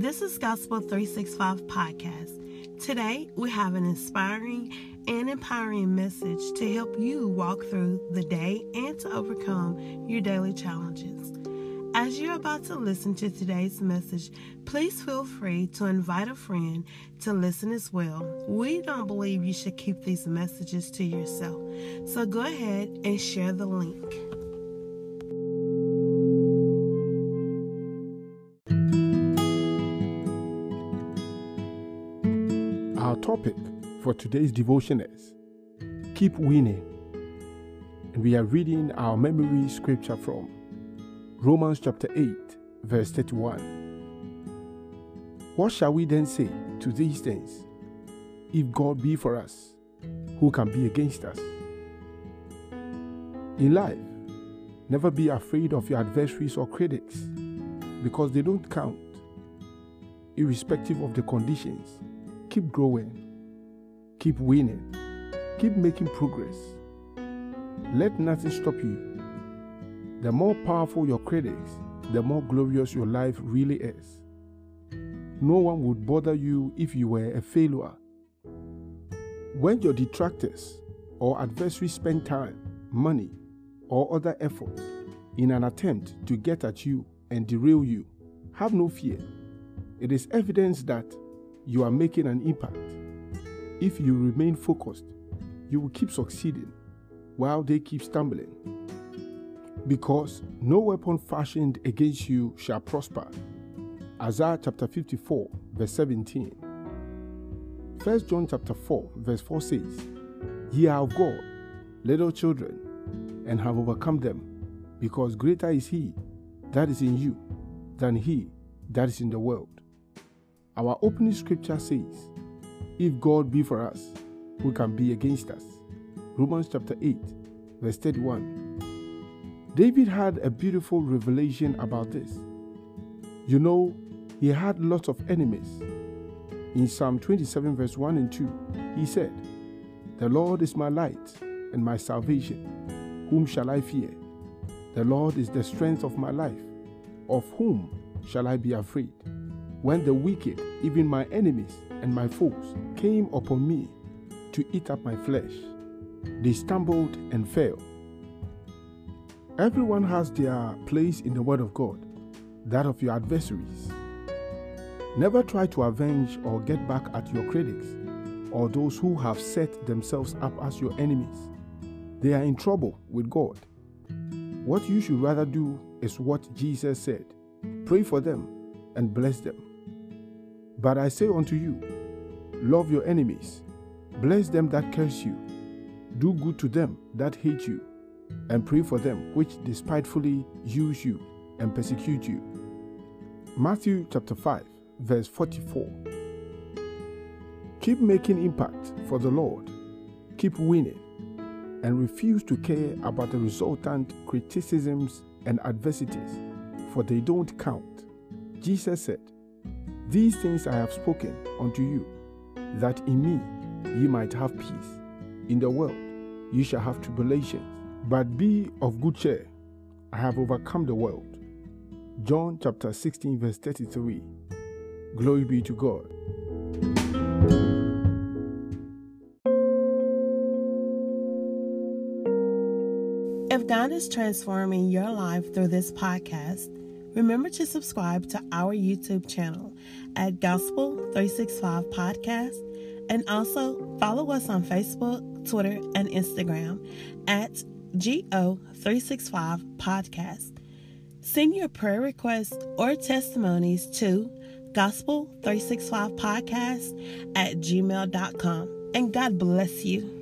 This is Gospel 365 Podcast. Today, we have an inspiring and empowering message to help you walk through the day and to overcome your daily challenges. As you're about to listen to today's message, please feel free to invite a friend to listen as well. We don't believe you should keep these messages to yourself, so go ahead and share the link. Topic for today's devotion is Keep Winning. And we are reading our memory scripture from Romans chapter 8, verse 31. What shall we then say to these things? If God be for us, who can be against us? In life, never be afraid of your adversaries or critics because they don't count. Irrespective of the conditions, keep growing, keep winning, keep making progress. Let nothing stop you. The more powerful your critics, the more glorious your life really is. No one would bother you if you were a failure. When your detractors or adversaries spend time, money, or other effort in an attempt to get at you and derail you, have no fear. It is evidence that you are making an impact. If you remain focused, you will keep succeeding while they keep stumbling. Because no weapon fashioned against you shall prosper. Isaiah chapter 54, verse 17. 1 John chapter 4, verse 4 says, Ye are of God, little children, and have overcome them, because greater is he that is in you than he that is in the world. Our opening scripture says, If God be for us, who can be against us? Romans chapter 8, verse 31. David had a beautiful revelation about this. You know, he had lots of enemies. In Psalm 27, verse 1 and 2, he said, The Lord is my light and my salvation. Whom shall I fear? The Lord is the strength of my life. Of whom shall I be afraid? When the wicked, even my enemies and my foes, came upon me to eat up my flesh, they stumbled and fell. Everyone has their place in the Word of God, that of your adversaries. Never try to avenge or get back at your critics or those who have set themselves up as your enemies. They are in trouble with God. What you should rather do is what Jesus said pray for them and bless them. But I say unto you, love your enemies, bless them that curse you, do good to them that hate you and pray for them which despitefully use you and persecute you. Matthew chapter 5, verse 44. Keep making impact for the Lord, keep winning, and refuse to care about the resultant criticisms and adversities, for they don't count. Jesus said, These things I have spoken unto you, that in me ye might have peace. In the world ye shall have tribulations but be of good cheer. I have overcome the world. John chapter 16, verse 33. Glory be to God. If God is transforming your life through this podcast, remember to subscribe to our YouTube channel at Gospel 365 Podcast and also follow us on Facebook, Twitter, and Instagram at GO365 podcast. Send your prayer requests or testimonies to gospel365podcast at gmail.com. And God bless you.